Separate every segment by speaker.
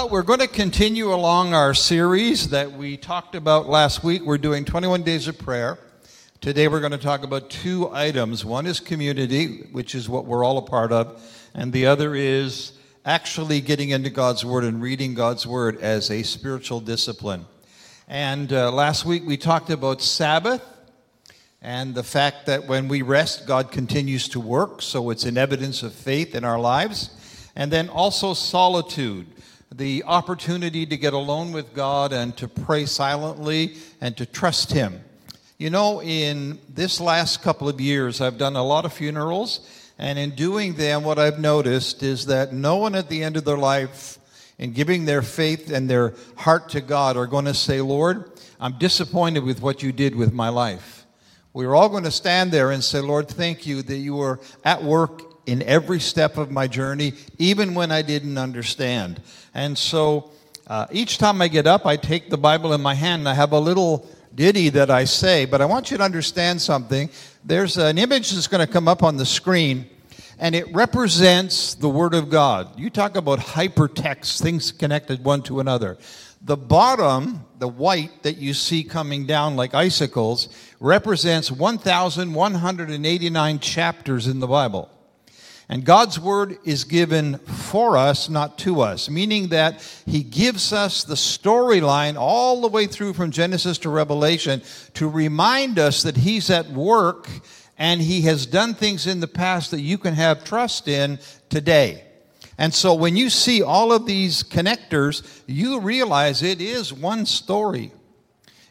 Speaker 1: Well, we're going to continue along our series that we talked about last week. We're doing 21 days of prayer. Today we're going to talk about two items. One is community, which is what we're all a part of, and the other is actually getting into God's Word and reading God's Word as a spiritual discipline. And uh, last week we talked about Sabbath and the fact that when we rest, God continues to work, so it's an evidence of faith in our lives. And then also solitude, the opportunity to get alone with God and to pray silently and to trust Him. You know, in this last couple of years, I've done a lot of funerals, and in doing them, what I've noticed is that no one at the end of their life, in giving their faith and their heart to God, are going to say, Lord, I'm disappointed with what you did with my life. We're all going to stand there and say, Lord, thank you that you were at work in every step of my journey, even when I didn't understand. And so uh, each time I get up, I take the Bible in my hand and I have a little ditty that I say, but I want you to understand something. There's an image that's going to come up on the screen, and it represents the Word of God. You talk about hypertext, things connected one to another. The bottom, the white that you see coming down like icicles, represents 1,189 chapters in the Bible. And God's word is given for us, not to us, meaning that He gives us the storyline all the way through from Genesis to Revelation to remind us that He's at work and He has done things in the past that you can have trust in today. And so when you see all of these connectors, you realize it is one story.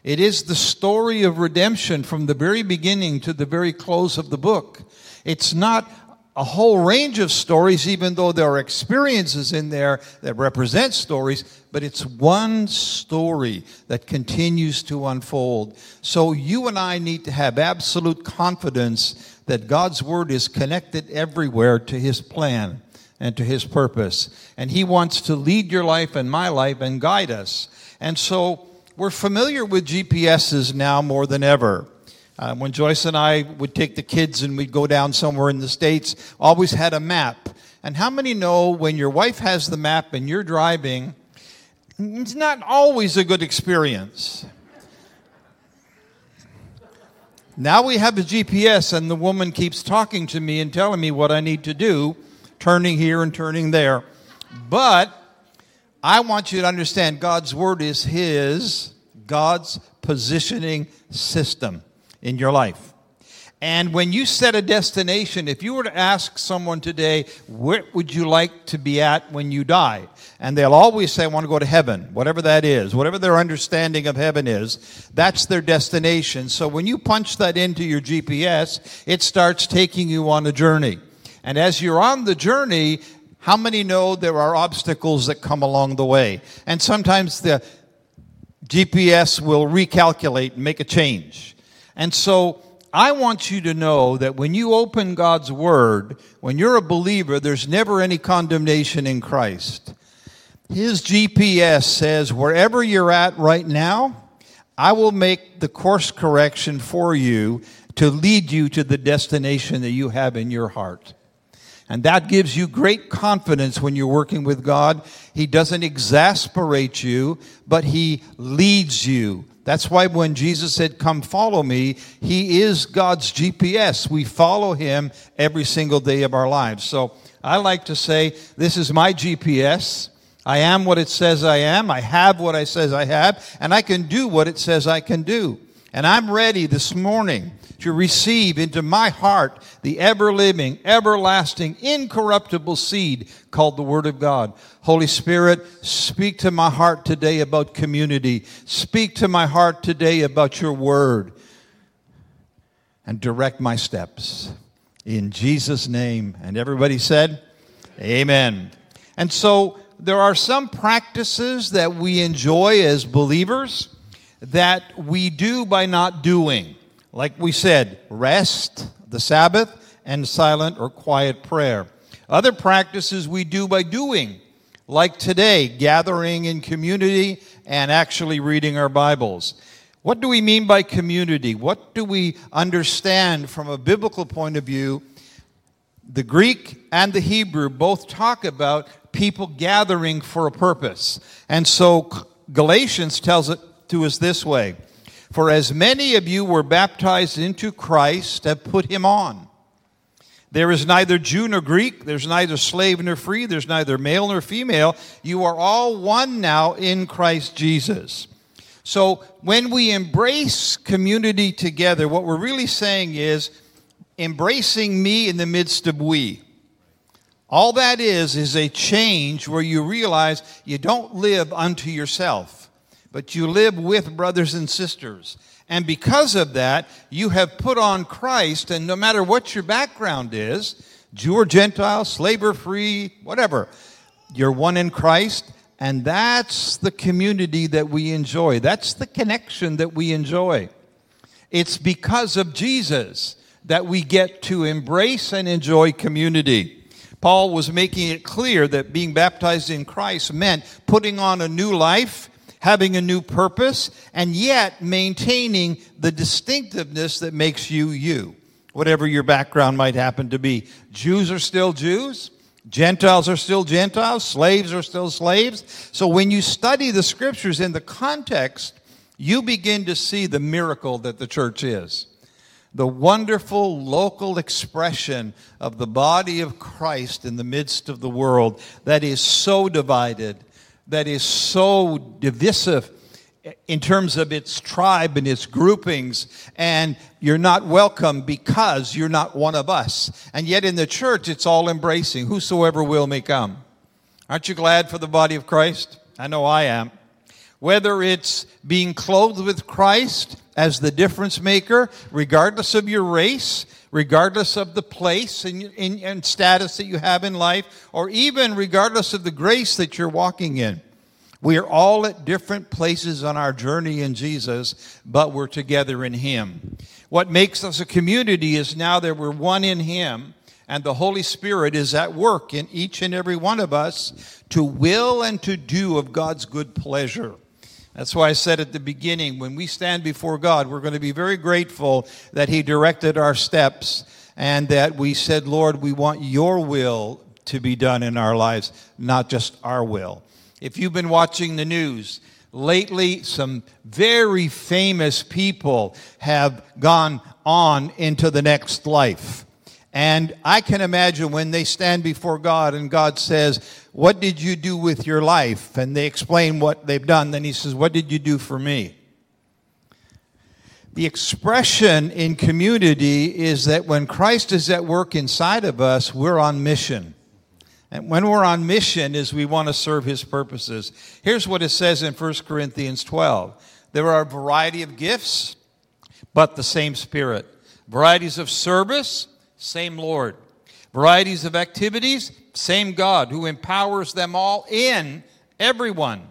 Speaker 1: It is the story of redemption from the very beginning to the very close of the book. It's not a whole range of stories, even though there are experiences in there that represent stories, but it's one story that continues to unfold. So you and I need to have absolute confidence that God's Word is connected everywhere to His plan and to His purpose. And He wants to lead your life and my life and guide us. And so we're familiar with GPSs now more than ever. Uh, when Joyce and I would take the kids and we'd go down somewhere in the States, always had a map. And how many know when your wife has the map and you're driving, it's not always a good experience. Now we have a GPS, and the woman keeps talking to me and telling me what I need to do, turning here and turning there. But I want you to understand God's Word is His, God's positioning system in your life. And when you set a destination, if you were to ask someone today, where would you like to be at when you die? And they'll always say, I want to go to heaven, whatever that is, whatever their understanding of heaven is, that's their destination. So when you punch that into your GPS, it starts taking you on a journey. And as you're on the journey, how many know there are obstacles that come along the way? And sometimes the GPS will recalculate and make a change. And so I want you to know that when you open God's Word, when you're a believer, there's never any condemnation in Christ. His GPS says, wherever you're at right now, I will make the course correction for you to lead you to the destination that you have in your heart. And that gives you great confidence when you're working with God. He doesn't exasperate you, but He leads you that's why when Jesus said, Come follow me, he is God's GPS. We follow him every single day of our lives. So I like to say, This is my GPS. I am what it says I am. I have what I says I have. And I can do what it says I can do. And I'm ready this morning to receive into my heart the ever living, everlasting, incorruptible seed called the Word of God. Holy Spirit, speak to my heart today about community. Speak to my heart today about your Word. And direct my steps. In Jesus' name. And everybody said, Amen. And so there are some practices that we enjoy as believers that we do by not doing. Like we said, rest, the Sabbath, and silent or quiet prayer. Other practices we do by doing, like today, gathering in community and actually reading our Bibles. What do we mean by community? What do we understand from a biblical point of view? The Greek and the Hebrew both talk about people gathering for a purpose. And so Galatians tells it to us this way For as many of you were baptized into Christ, have put him on. There is neither Jew nor Greek, there's neither slave nor free, there's neither male nor female. You are all one now in Christ Jesus. So when we embrace community together, what we're really saying is embracing me in the midst of we. All that is, is a change where you realize you don't live unto yourself, but you live with brothers and sisters. And because of that, you have put on Christ, and no matter what your background is Jew or Gentile, slave or free, whatever you're one in Christ, and that's the community that we enjoy. That's the connection that we enjoy. It's because of Jesus that we get to embrace and enjoy community. Paul was making it clear that being baptized in Christ meant putting on a new life, having a new purpose, and yet maintaining the distinctiveness that makes you you, whatever your background might happen to be. Jews are still Jews. Gentiles are still Gentiles, slaves are still slaves. So when you study the scriptures in the context, you begin to see the miracle that the church is the wonderful local expression of the body of Christ in the midst of the world that is so divided, that is so divisive in terms of its tribe and its groupings, and you're not welcome because you're not one of us. And yet in the church, it's all embracing. Whosoever will may come. Aren't you glad for the body of Christ? I know I am. Whether it's being clothed with Christ as the difference maker, regardless of your race, regardless of the place and, and, and, status that you have in life, or even regardless of the grace that you're walking in. We are all at different places on our journey in Jesus, but we're together in Him. What makes us a community is now that we're one in Him, and the Holy Spirit is at work in each and every one of us to will and to do of God's good pleasure. That's why I said at the beginning, when we stand before God, we're going to be very grateful that He directed our steps and that we said, Lord, we want your will to be done in our lives, not just our will. If you've been watching the news, lately some very famous people have gone on into the next life. And I can imagine when they stand before God and God says, What did you do with your life? And they explain what they've done. Then He says, What did you do for me? The expression in community is that when Christ is at work inside of us, we're on mission. And when we're on mission is we want to serve his purposes. Here's what it says in 1 Corinthians 12. There are a variety of gifts, but the same spirit. Varieties of service, same Lord. Varieties of activities, same God who empowers them all in everyone.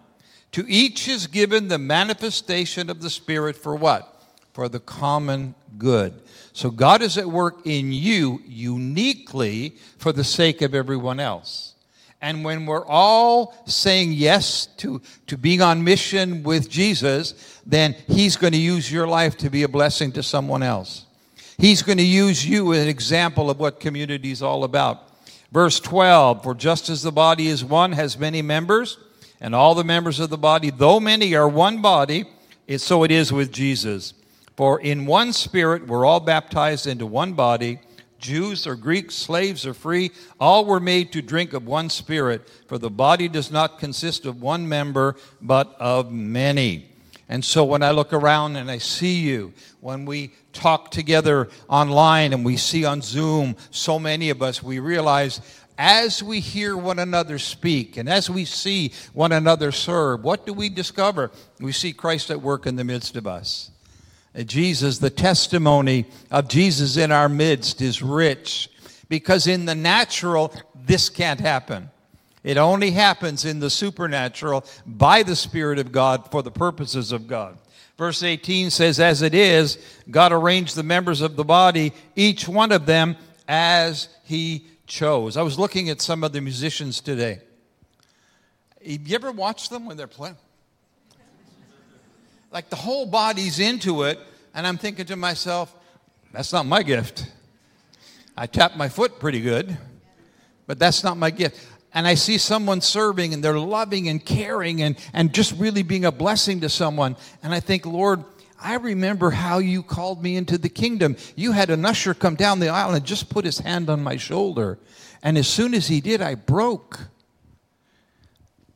Speaker 1: To each is given the manifestation of the Spirit for what? For the common good. So God is at work in you uniquely for the sake of everyone else. And when we're all saying yes to, to being on mission with Jesus, then He's going to use your life to be a blessing to someone else. He's going to use you as an example of what community is all about. Verse 12 For just as the body is one, has many members, and all the members of the body, though many, are one body, so it is with Jesus. For in one spirit we're all baptized into one body. Jews or Greeks, slaves or free, all were made to drink of one spirit, for the body does not consist of one member, but of many. And so when I look around and I see you, when we talk together online and we see on Zoom so many of us, we realize as we hear one another speak and as we see one another serve, what do we discover? We see Christ at work in the midst of us. Jesus, the testimony of Jesus in our midst is rich because in the natural, this can't happen. It only happens in the supernatural by the Spirit of God for the purposes of God. Verse 18 says, As it is, God arranged the members of the body, each one of them as He chose. I was looking at some of the musicians today. You ever watch them when they're playing? Like the whole body's into it, and I'm thinking to myself, that's not my gift. I tap my foot pretty good, but that's not my gift and I see someone serving and they're loving and caring and, and just really being a blessing to someone. And I think, Lord, I remember how you called me into the kingdom. You had an usher come down the aisle and just put his hand on my shoulder. And as soon as he did, I broke.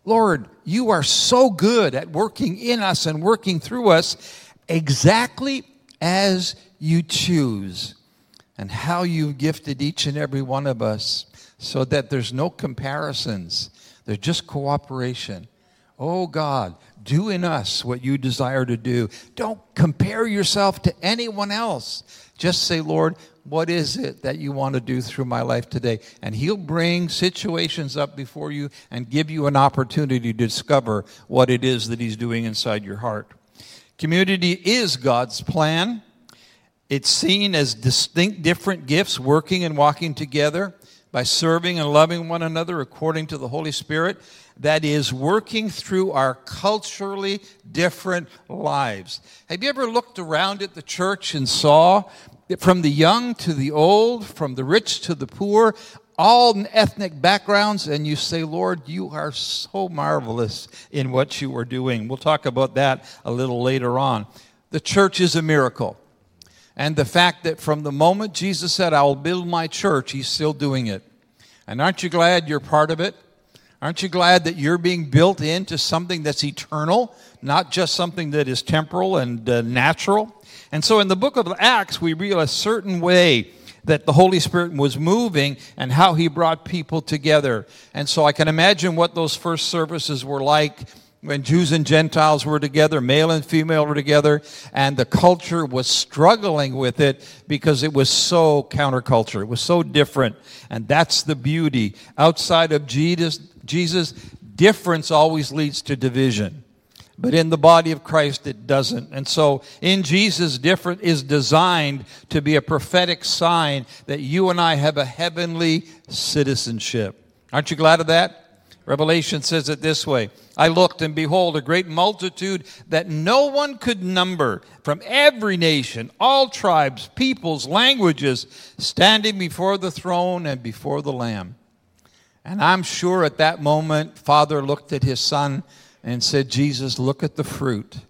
Speaker 1: Lord, you are so good at working in us and working through us exactly as you choose and how you've gifted each and every one of us so that there's no comparisons. There's just cooperation. Oh God, do in us what you desire to do. Don't compare yourself to anyone else. Just say, Lord, what is it that you want to do through my life today? And He'll bring situations up before you and give you an opportunity to discover what it is that He's doing inside your heart. Community is God's plan. It's seen as distinct, different gifts working and walking together by serving and loving one another according to the Holy Spirit that is working through our culturally different lives. Have you ever looked around at the church and saw from the young to the old, from the rich to the poor, all ethnic backgrounds, and you say, Lord, you are so marvelous in what you are doing. We'll talk about that a little later on. The church is a miracle. And the fact that from the moment Jesus said, I will build my church, he's still doing it. And aren't you glad you're part of it? Aren't you glad that you're being built into something that's eternal, not just something that is temporal and uh, natural? And so in the book of Acts, we read a certain way that the Holy Spirit was moving and how he brought people together. And so I can imagine what those first services were like when Jews and Gentiles were together, male and female were together, and the culture was struggling with it because it was so counterculture. It was so different. And that's the beauty. Outside of Jesus, Jesus difference always leads to division. But in the body of Christ, it doesn't. And so in Jesus, different is designed to be a prophetic sign that you and I have a heavenly citizenship. Aren't you glad of that? Revelation says it this way I looked, and behold, a great multitude that no one could number from every nation, all tribes, peoples, languages, standing before the throne and before the Lamb. And I'm sure at that moment, Father looked at his son and said, Jesus, look at the fruit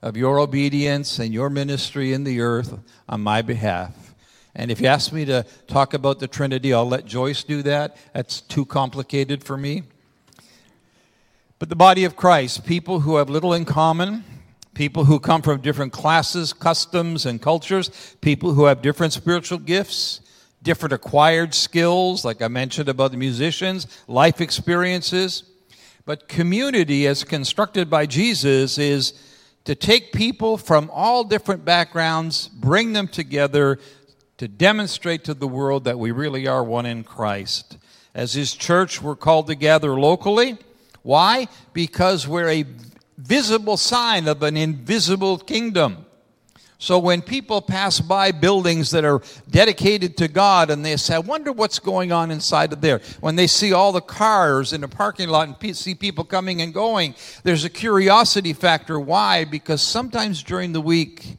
Speaker 1: of your obedience and your ministry in the earth on my behalf. And if you ask me to talk about the Trinity, I'll let Joyce do that. That's too complicated for me. But the body of Christ, people who have little in common, people who come from different classes, customs, and cultures, people who have different spiritual gifts, different acquired skills, like I mentioned about the musicians, life experiences. But community, as constructed by Jesus, is to take people from all different backgrounds, bring them together to demonstrate to the world that we really are one in Christ. As His church, we're called to gather locally why? Because we're a visible sign of an invisible kingdom. So when people pass by buildings that are dedicated to God and they say, I wonder what's going on inside of there. When they see all the cars in the parking lot and see people coming and going, there's a curiosity factor. Why? Because sometimes during the week,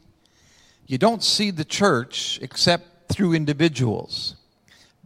Speaker 1: you don't see the church except through individuals.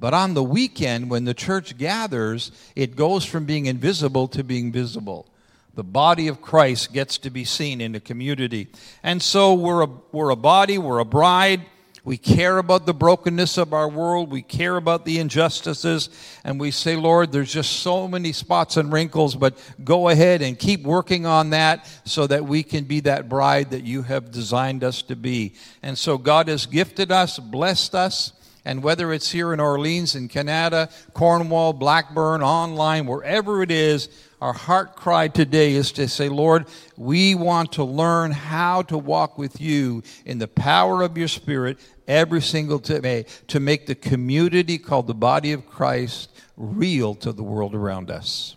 Speaker 1: But on the weekend, when the church gathers, it goes from being invisible to being visible. The body of Christ gets to be seen in the community. And so we're a, we're a body, we're a bride. We care about the brokenness of our world. We care about the injustices. And we say, Lord, there's just so many spots and wrinkles, but go ahead and keep working on that so that we can be that bride that you have designed us to be. And so God has gifted us, blessed us. And whether it's here in Orleans, in Kanata, Cornwall, Blackburn, online, wherever it is, our heart cry today is to say, Lord, we want to learn how to walk with you in the power of your Spirit every single day to make the community called the body of Christ real to the world around us.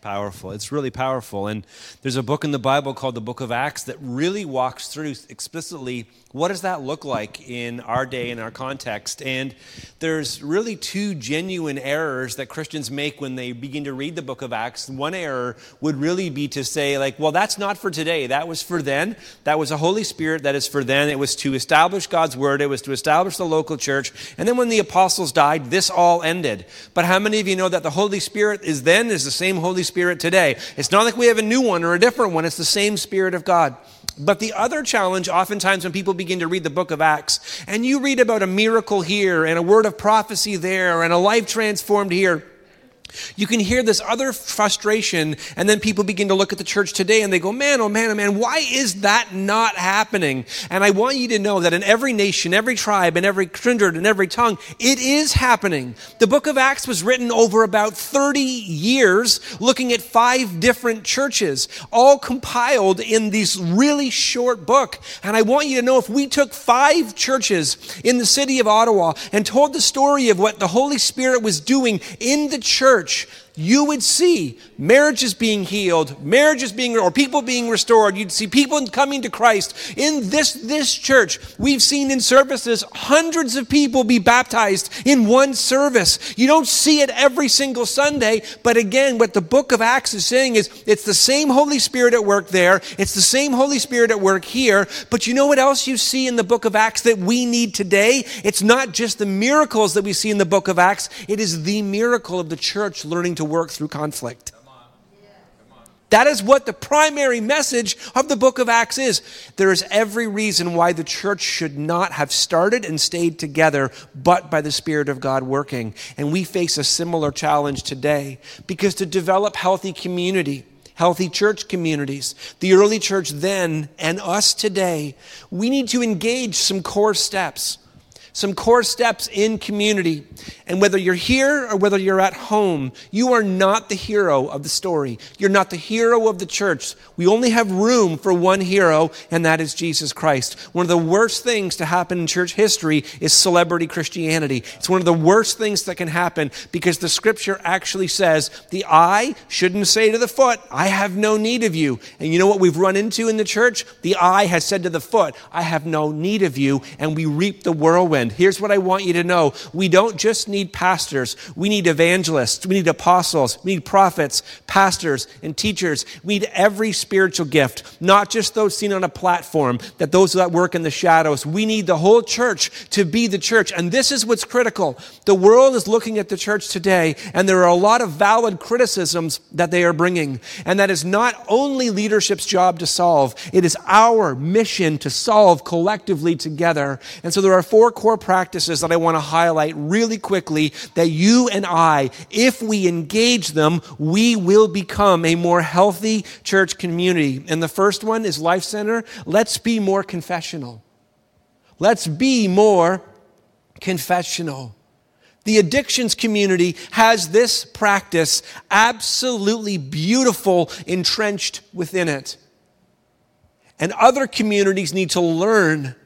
Speaker 2: Powerful. It's really powerful. And there's a book in the Bible called the Book of Acts that really walks through explicitly what does that look like in our day, in our context. And there's really two genuine errors that Christians make when they begin to read the book of Acts. One error would really be to say, like, well, that's not for today. That was for then. That was a Holy Spirit that is for then. It was to establish God's word, it was to establish the local church. And then when the apostles died, this all ended. But how many of you know that the Holy Spirit is then is the same Holy Spirit today? It's not like we have a new one or a different one, it's the same Spirit of God. But the other challenge, oftentimes, when people begin to read the book of Acts, and you read about a miracle here, and a word of prophecy there, and a life transformed here, you can hear this other frustration, and then people begin to look at the church today and they go, Man, oh man, oh man, why is that not happening? And I want you to know that in every nation, every tribe, and every kindred, and every tongue, it is happening. The book of Acts was written over about 30 years, looking at five different churches, all compiled in this really short book. And I want you to know if we took five churches in the city of Ottawa and told the story of what the Holy Spirit was doing in the church, church you would see marriages being healed, marriages being, or people being restored. You'd see people coming to Christ. In this, this church, we've seen in services hundreds of people be baptized in one service. You don't see it every single Sunday, but again, what the book of Acts is saying is it's the same Holy Spirit at work there, it's the same Holy Spirit at work here, but you know what else you see in the book of Acts that we need today? It's not just the miracles that we see in the book of Acts, it is the miracle of the church learning to work through conflict. That is what the primary message of the book of Acts is. There is every reason why the church should not have started and stayed together, but by the Spirit of God working. And we face a similar challenge today because to develop healthy community, healthy church communities, the early church then and us today, we need to engage some core steps some core steps in community. And whether you're here or whether you're at home, you are not the hero of the story. You're not the hero of the church. We only have room for one hero, and that is Jesus Christ. One of the worst things to happen in church history is celebrity Christianity. It's one of the worst things that can happen because the scripture actually says the eye shouldn't say to the foot, I have no need of you. And you know what we've run into in the church? The eye has said to the foot, I have no need of you. And we reap the whirlwind whirlwind. Here's what I want you to know. We don't just need pastors. We need evangelists. We need apostles. We need prophets, pastors, and teachers. We need every spiritual gift, not just those seen on a platform, that those that work in the shadows. We need the whole church to be the church. And this is what's critical. The world is looking at the church today, and there are a lot of valid criticisms that they are bringing. And that is not only leadership's job to solve, it is our mission to solve collectively together. And so there are four core practices that I want to highlight really quickly that you and I, if we engage them, we will become a more healthy church community. And the first one is Life Center. Let's be more confessional. Let's be more confessional. The addictions community has this practice absolutely beautiful entrenched within it. And other communities need to learn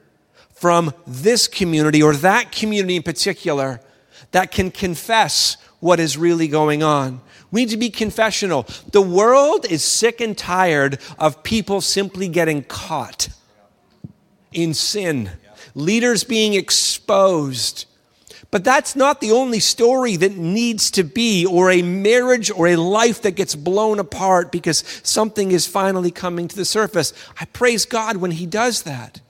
Speaker 2: from this community or that community in particular that can confess what is really going on. We need to be confessional. The world is sick and tired of people simply getting caught in sin, leaders being exposed. But that's not the only story that needs to be, or a marriage or a life that gets blown apart because something is finally coming to the surface. I praise God when He does that.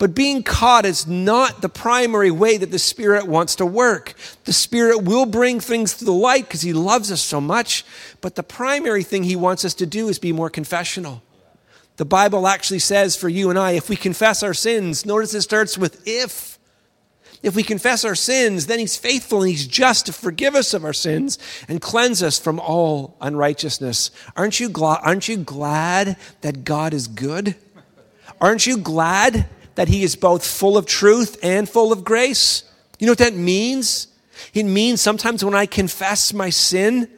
Speaker 2: But being caught is not the primary way that the Spirit wants to work. The Spirit will bring things to the light because He loves us so much. But the primary thing He wants us to do is be more confessional. The Bible actually says for you and I, if we confess our sins, notice it starts with if. If we confess our sins, then He's faithful and He's just to forgive us of our sins and cleanse us from all unrighteousness. Aren't you, gl- aren't you glad that God is good? Aren't you glad that he is both full of truth and full of grace. You know what that means? It means sometimes when I confess my sin,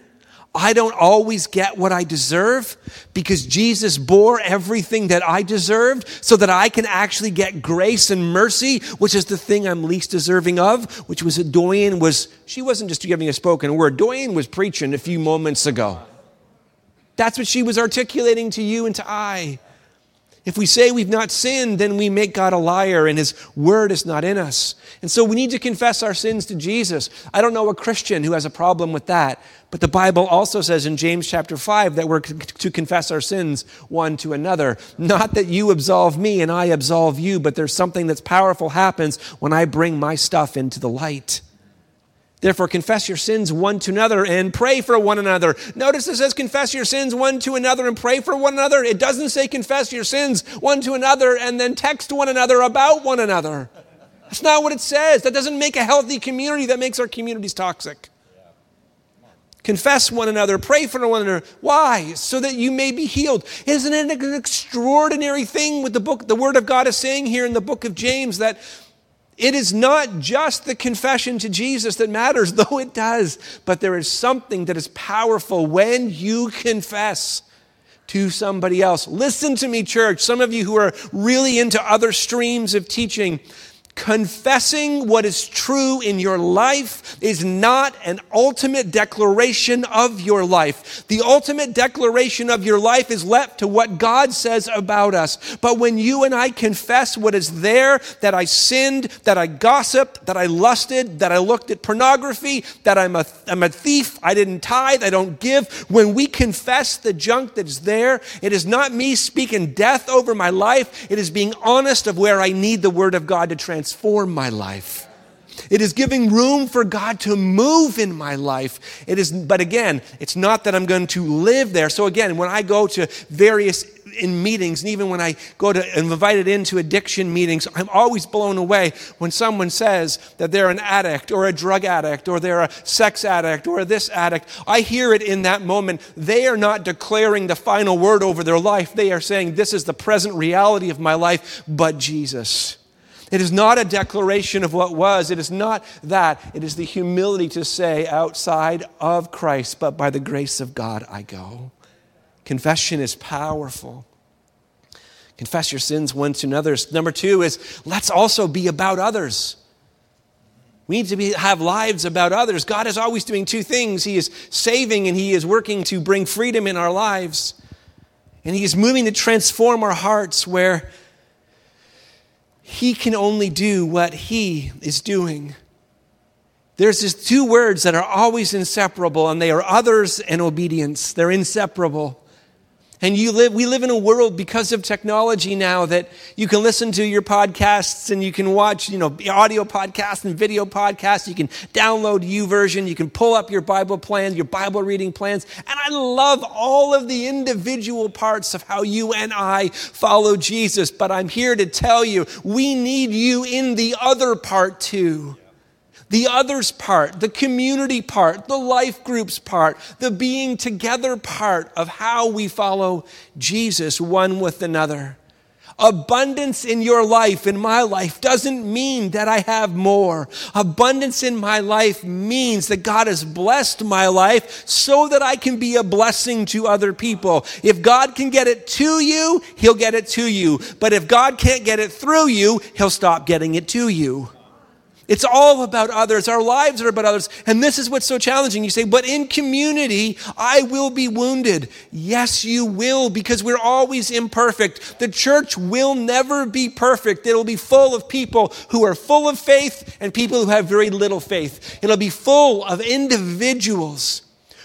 Speaker 2: I don't always get what I deserve because Jesus bore everything that I deserved so that I can actually get grace and mercy, which is the thing I'm least deserving of, which was that Doyen was, she wasn't just giving a spoken word. Doyen was preaching a few moments ago. That's what she was articulating to you and to I. If we say we've not sinned, then we make God a liar and his word is not in us. And so we need to confess our sins to Jesus. I don't know a Christian who has a problem with that, but the Bible also says in James chapter 5 that we're to confess our sins one to another. Not that you absolve me and I absolve you, but there's something that's powerful happens when I bring my stuff into the light. Therefore, confess your sins one to another and pray for one another. Notice it says confess your sins one to another and pray for one another. It doesn't say confess your sins one to another and then text one another about one another. That's not what it says. That doesn't make a healthy community, that makes our communities toxic. Confess one another, pray for one another. Why? So that you may be healed. Isn't it an extraordinary thing with the book, the word of God is saying here in the book of James that it is not just the confession to Jesus that matters, though it does, but there is something that is powerful when you confess to somebody else. Listen to me, church. Some of you who are really into other streams of teaching, Confessing what is true in your life is not an ultimate declaration of your life. The ultimate declaration of your life is left to what God says about us. But when you and I confess what is there, that I sinned, that I gossiped, that I lusted, that I looked at pornography, that I'm a, I'm a thief, I didn't tithe, I don't give, when we confess the junk that is there, it is not me speaking death over my life. It is being honest of where I need the word of God to transform transform my life. It is giving room for God to move in my life. It is, but again, it's not that I'm going to live there. So again, when I go to various in meetings, and even when I go to I'm invited into addiction meetings, I'm always blown away when someone says that they're an addict or a drug addict or they're a sex addict or this addict. I hear it in that moment. They are not declaring the final word over their life. They are saying, This is the present reality of my life, but Jesus. It is not a declaration of what was. It is not that. It is the humility to say, outside of Christ, but by the grace of God, I go. Confession is powerful. Confess your sins one to another. Number two is let's also be about others. We need to be, have lives about others. God is always doing two things He is saving and He is working to bring freedom in our lives. And He is moving to transform our hearts where he can only do what He is doing. There's just two words that are always inseparable, and they are others and obedience. They're inseparable. And you live, we live in a world because of technology now that you can listen to your podcasts and you can watch, you know, audio podcasts and video podcasts. You can download YouVersion. You can pull up your Bible plan, your Bible reading plans. And I love all of the individual parts of how you and I follow Jesus. But I'm here to tell you, we need you in the other part too the others part, the community part, the life groups part, the being together part of how we follow Jesus one with another. Abundance in your life, in my life, doesn't mean that I have more. Abundance in my life means that God has blessed my life so that I can be a blessing to other people. If God can get it to you, He'll get it to you. But if God can't get it through you, He'll stop getting it to you. It's all about others. Our lives are about others. And this is what's so challenging. You say, but in community, I will be wounded. Yes, you will, because we're always imperfect. The church will never be perfect. It'll be full of people who are full of faith and people who have very little faith. It'll be full of individuals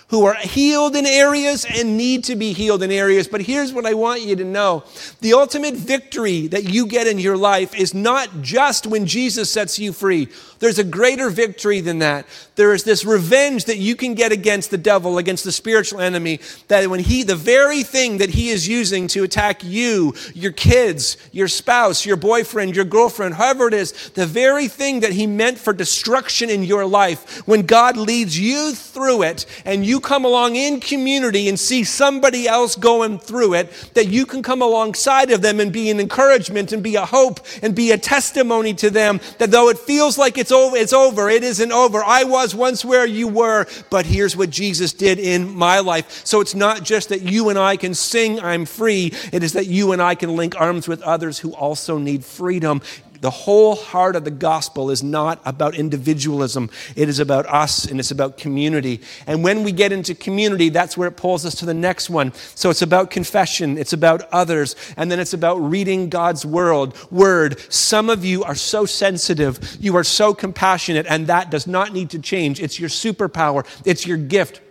Speaker 2: who are healed in areas and need to be healed in areas. But here's what I want you to know the ultimate victory that you get in your life is not just when Jesus sets you free. There's a greater victory than that. There is this revenge that you can get against the devil, against the spiritual enemy, that when he, the very thing that he is using to attack you, your kids, your spouse, your boyfriend, your girlfriend, however it is, the very thing that he meant for destruction in your life, when God leads you through it and you come along in community and see somebody else going through it, that you can come alongside of them and be an encouragement and be a hope and be a testimony to them that though it feels like it's over. It's over. It isn't over. I was once where you were, but here's what Jesus did in my life. So it's not just that you and I can sing, I'm free. It is that you and I can link arms with others who also need freedom. The whole heart of the gospel is not about individualism. It is about us and it's about community. And when we get into community, that's where it pulls us to the next one. So it's about confession, it's about others, and then it's about reading God's word. Word. Some of you are so sensitive, you are so compassionate, and that does not need to change. It's your superpower, it's your gift.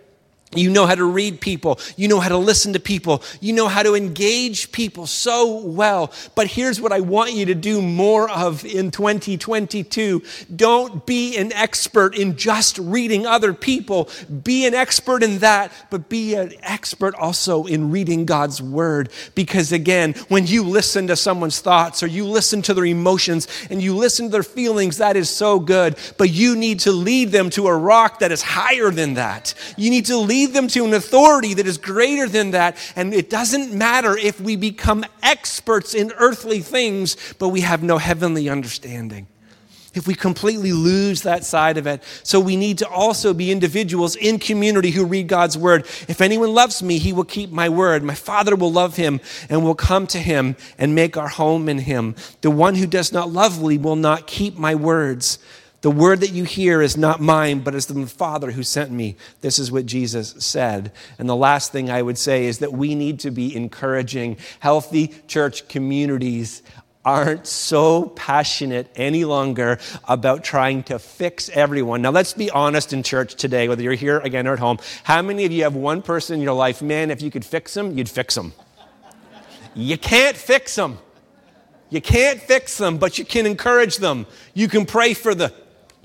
Speaker 2: You know how to read people. You know how to listen to people. You know how to engage people so well. But here's what I want you to do more of in 2022. Don't be an expert in just reading other people. Be an expert in that, but be an expert also in reading God's word. Because again, when you listen to someone's thoughts or you listen to their emotions and you listen to their feelings, that is so good. But you need to lead them to a rock that is higher than that. You need to lead lead them to an authority that is greater than that. And it doesn't matter if we become experts in earthly things, but we have no heavenly understanding. If we completely lose that side of it. So we need to also be individuals in community who read God's word. If anyone loves me, he will keep my word. My Father will love him and will come to him and make our home in him. The one who does not love me will not keep my words. The word that you hear is not mine, but it's the Father who sent me. This is what Jesus said. And the last thing I would say is that we need to be encouraging. Healthy church communities aren't so passionate any longer about trying to fix everyone. Now, let's be honest in church today, whether you're here again or at home. How many of you have one person in your life, man, if you could fix them, you'd fix them? You can't fix them. You can't fix them, but you can encourage them. You can pray for the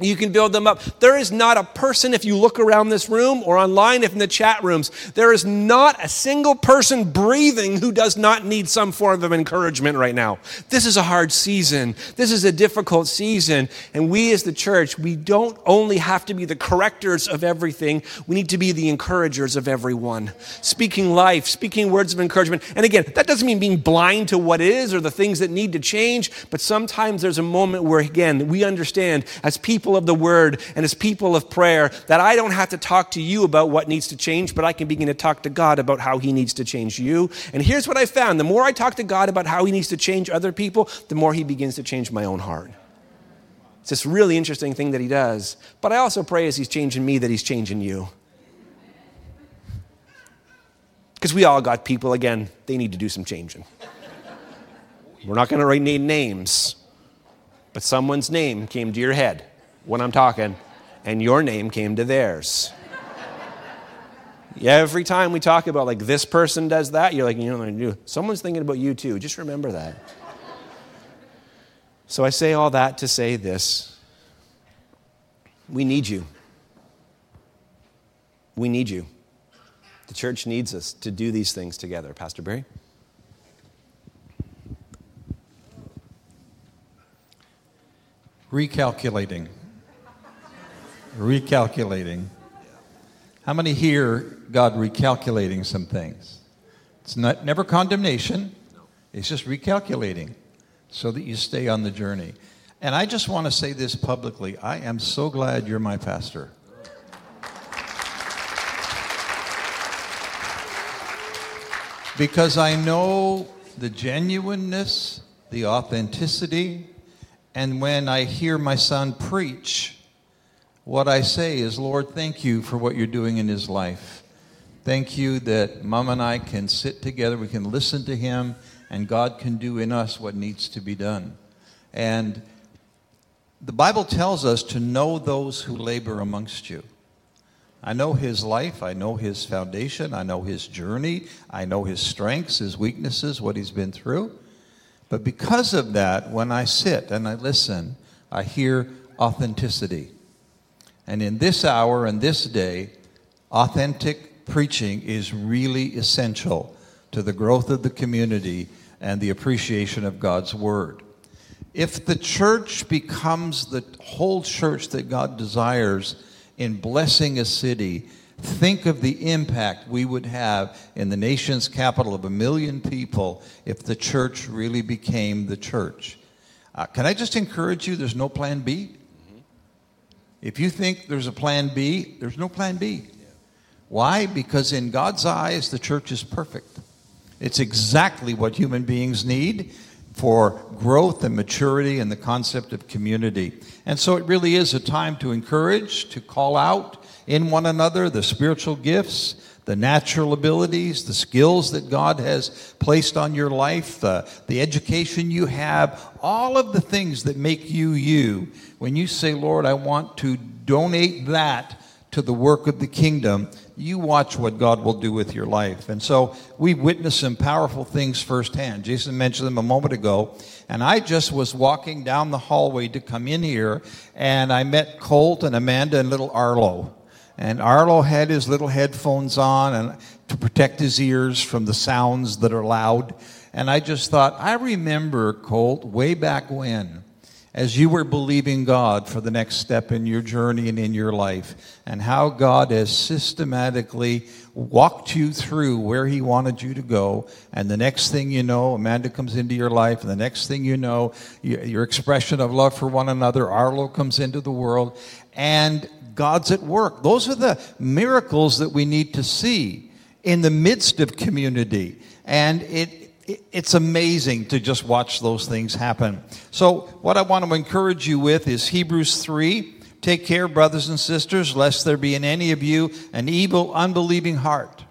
Speaker 2: you can build them up. There is not a person, if you look around this room or online, if in the chat rooms, there is not a single person breathing who does not need some form of encouragement right now. This is a hard season. This is a difficult season. And we as the church, we don't only have to be the correctors of everything, we need to be the encouragers of everyone. Speaking life, speaking words of encouragement. And again, that doesn't mean being blind to what is or the things that need to change, but sometimes there's a moment where, again, we understand as people people of the word and as people of prayer that I don't have to talk to you about what needs to change, but I can begin to talk to God about how He needs to change you. And here's what I found the more I talk to God about how He needs to change other people, the more He begins to change my own heart. It's this really interesting thing that He does. But I also pray as He's changing me that He's changing you. Because we all got people, again, they need to do some changing. We're not going to write names, but someone's name came to your head when I'm talking, and your name came to theirs. Every time we talk about like this person does that, you're like, you know, someone's thinking about you too. Just remember that. So I say all that to say this. We need you. We need you. The church needs us to do these things together. Pastor Barry?
Speaker 1: Recalculating recalculating. How many hear God recalculating some things? It's not never condemnation. It's just recalculating so that you stay on the journey. And I just want to say this publicly. I am so glad you're my pastor. Because I know the genuineness, the authenticity, and when I hear my son preach, what I say is, Lord, thank you for what you're doing in his life. Thank you that mom and I can sit together, we can listen to him, and God can do in us what needs to be done. And the Bible tells us to know those who labor amongst you. I know his life, I know his foundation, I know his journey, I know his strengths, his weaknesses, what he's been through. But because of that, when I sit and I listen, I hear authenticity. And in this hour and this day, authentic preaching is really essential to the growth of the community and the appreciation of God's Word. If the church becomes the whole church that God desires in blessing a city, think of the impact we would have in the nation's capital of a million people if the church really became the church. Uh, can I just encourage you? There's no plan B. If you think there's a plan B, there's no plan B. Why? Because in God's eyes, the church is perfect. It's exactly what human beings need. for growth and maturity and the concept of community. And so it really is a time to encourage, to call out in one another the spiritual gifts, the natural abilities, the skills that God has placed on your life, the, the education you have, all of the things that make you you. When you say, Lord, I want to donate that to the work of the kingdom, you watch what God will do with your life. And so we've witnessed some powerful things firsthand. Jason mentioned them a moment ago. And I just was walking down the hallway to come in here, and I met Colt and Amanda and little Arlo. And Arlo had his little headphones on and to protect his ears from the sounds that are loud. And I just thought, I remember, Colt, way back when as you were believing God for the next step in your journey and in your life, and how God has systematically walked you through where He wanted you to go. And the next thing you know, Amanda comes into your life, and the next thing you know, your expression of love for one another, Arlo comes into the world, and God's at work. Those are the miracles that we need to see in the midst of community. And it, it's amazing to just watch those things happen. So, what I want to encourage you with is Hebrews 3. Take care, brothers and sisters, lest there be in any of you an evil, unbelieving heart,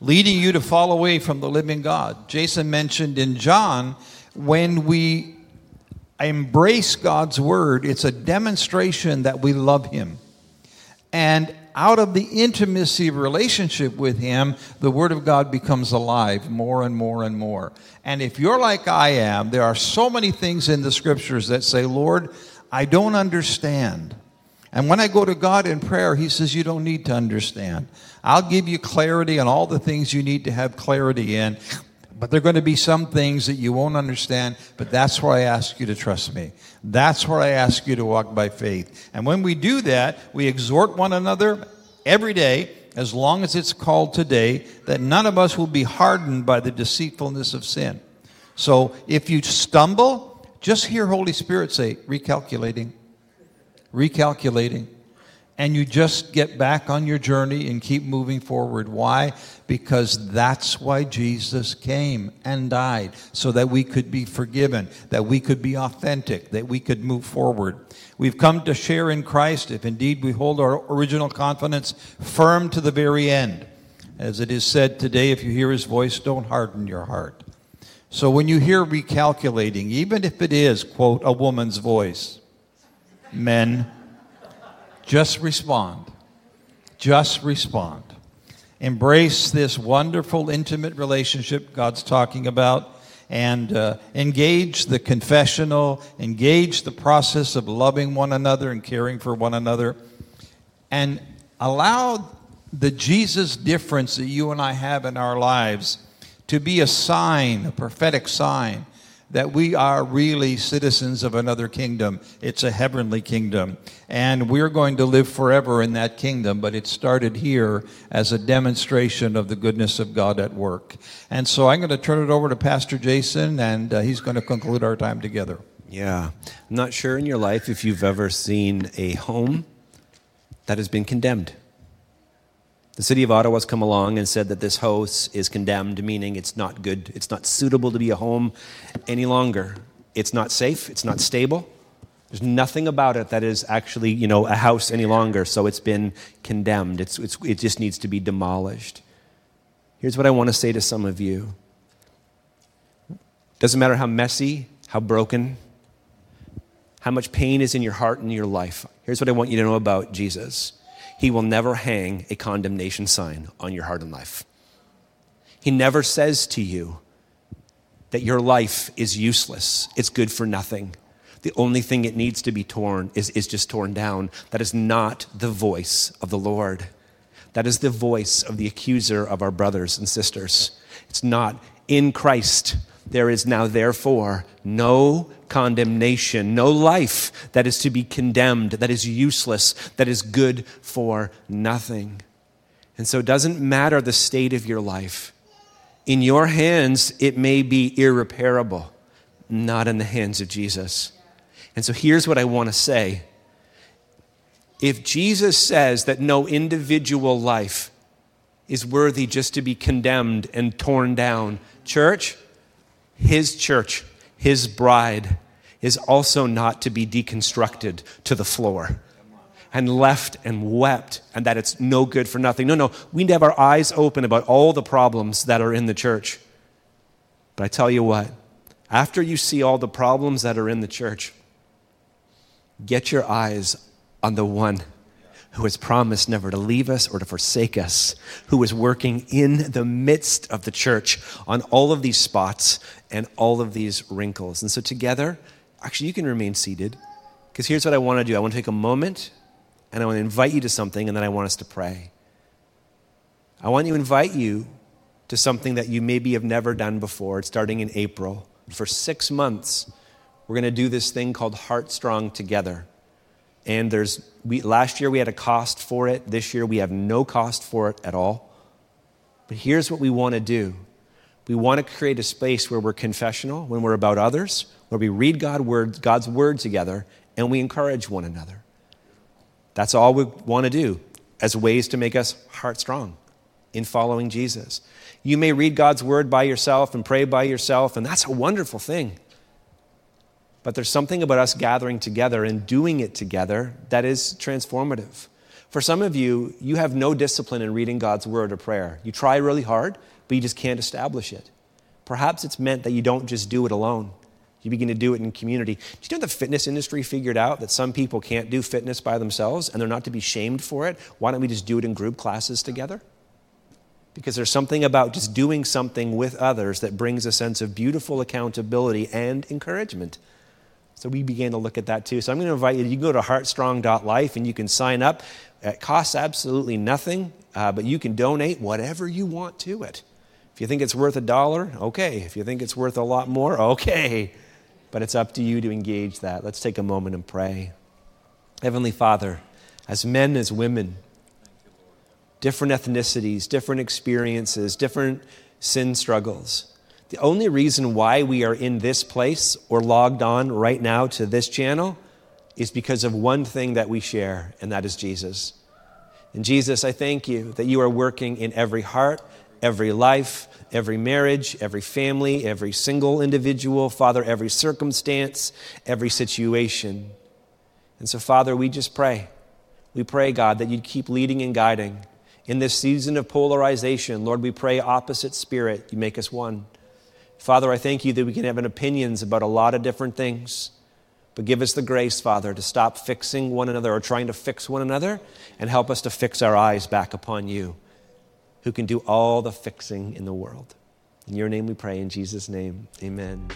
Speaker 1: leading you to fall away from the living God. Jason mentioned in John, when we embrace God's word, it's a demonstration that we love Him. And out of the intimacy relationship with Him, the Word of God becomes alive more and more and more. And if you're like I am, there are so many things in the Scriptures that say, Lord, I don't understand. And when I go to God in prayer, He says, You don't need to understand. I'll give you clarity on all the things you need to have clarity in. But there are going to be some things that you won't understand, but that's where I ask you to trust me. That's where I ask you to walk by faith. And when we do that, we exhort one another every day, as long as it's called today, that none of us will be hardened by the deceitfulness of sin. So if you stumble, just hear Holy Spirit say, recalculating, recalculating and you just get back on your journey and keep moving forward. Why? Because that's why Jesus came and died, so that we could be forgiven, that we could be authentic, that we could move forward. We've come to share in Christ if indeed we hold our original confidence firm to the very end. As it is said today, if you hear his voice, don't harden your heart. So when you hear recalculating, even if it is, quote, a woman's voice, men, just respond. Just respond. Embrace this wonderful, intimate relationship God's talking about and uh, engage the confessional, engage the process of loving one another and caring for one another, and allow the Jesus difference that you and I have in our lives to be a sign, a prophetic sign that we are really citizens of another kingdom. It's a heavenly kingdom. And we're going to live forever in that kingdom, but it started here as a demonstration of the goodness of God at work. And so I'm going to turn it over to Pastor Jason, and uh, he's going to conclude our time together.
Speaker 2: Yeah. I'm not sure in your life if you've ever seen a home that has been condemned. The city of Ottawa has come along and said that this house is condemned, meaning it's not good, it's not suitable to be a home any longer. It's not safe, it's not stable. There's nothing about it that is actually, you know, a house any longer, so it's been condemned. It's, it's, it just needs to be demolished. Here's what I want to say to some of you. Doesn't matter how messy, how broken, how much pain is in your heart and your life. Here's what I want you to know about Jesus. He will never hang a condemnation sign on your heart and life. He never says to you that your life is useless, it's good for nothing. The only thing it needs to be torn is, is just torn down. That is not the voice of the Lord. That is the voice of the accuser of our brothers and sisters. It's not in Christ. There is now, therefore, no condemnation, no life that is to be condemned, that is useless, that is good for nothing. And so it doesn't matter the state of your life. In your hands, it may be irreparable, not in the hands of Jesus. And so here's what I want to say. If Jesus says that no individual life is worthy just to be condemned and torn down, church, his church, his bride, is also not to be deconstructed to the floor and left and wept and that it's no good for nothing. No, no, we need to have our eyes open about all the problems that are in the church. But I tell you what, after you see all the problems that are in the church, get your eyes on the one who has promised never to leave us or to forsake us, who is working in the midst of the church on all of these spots and all of these wrinkles. And so, together, actually, you can remain seated because here's what I want to do I want to take a moment and I want to invite you to something, and then I want us to pray. I want to invite you to something that you maybe have never done before. It's starting in April. For six months, we're going to do this thing called Heart Strong Together. And there's, we, last year we had a cost for it. This year we have no cost for it at all. But here's what we want to do we want to create a space where we're confessional, when we're about others, where we read God word, God's word together, and we encourage one another. That's all we want to do as ways to make us heart strong in following Jesus. You may read God's word by yourself and pray by yourself, and that's a wonderful thing. But there's something about us gathering together and doing it together that is transformative. For some of you, you have no discipline in reading God's word or prayer. You try really hard, but you just can't establish it. Perhaps it's meant that you don't just do it alone. You begin to do it in community. Do you know the fitness industry figured out that some people can't do fitness by themselves and they're not to be shamed for it? Why don't we just do it in group classes together? Because there's something about just doing something with others that brings a sense of beautiful accountability and encouragement. So we began to look at that too. So I'm going to invite you, you can go to heartstrong.life and you can sign up. It costs absolutely nothing, uh, but you can donate whatever you want to it. If you think it's worth a dollar, okay. If you think it's worth a lot more, okay. But it's up to you to engage that. Let's take a moment and pray. Heavenly Father, as men, as women, different ethnicities, different experiences, different sin struggles. The only reason why we are in this place or logged on right now to this channel is because of one thing that we share, and that is Jesus. And Jesus, I thank you that you are working in every heart, every life, every marriage, every family, every single individual, Father, every circumstance, every situation. And so, Father, we just pray. We pray, God, that you'd keep leading and guiding. In this season of polarization, Lord, we pray opposite spirit, you make us one. Father, I thank you that we can have opinions about a lot of different things. But give us the grace, Father, to stop fixing one another or trying to fix one another and help us to fix our eyes back upon you, who can do all the fixing in the world. In your name we pray, in Jesus' name, amen.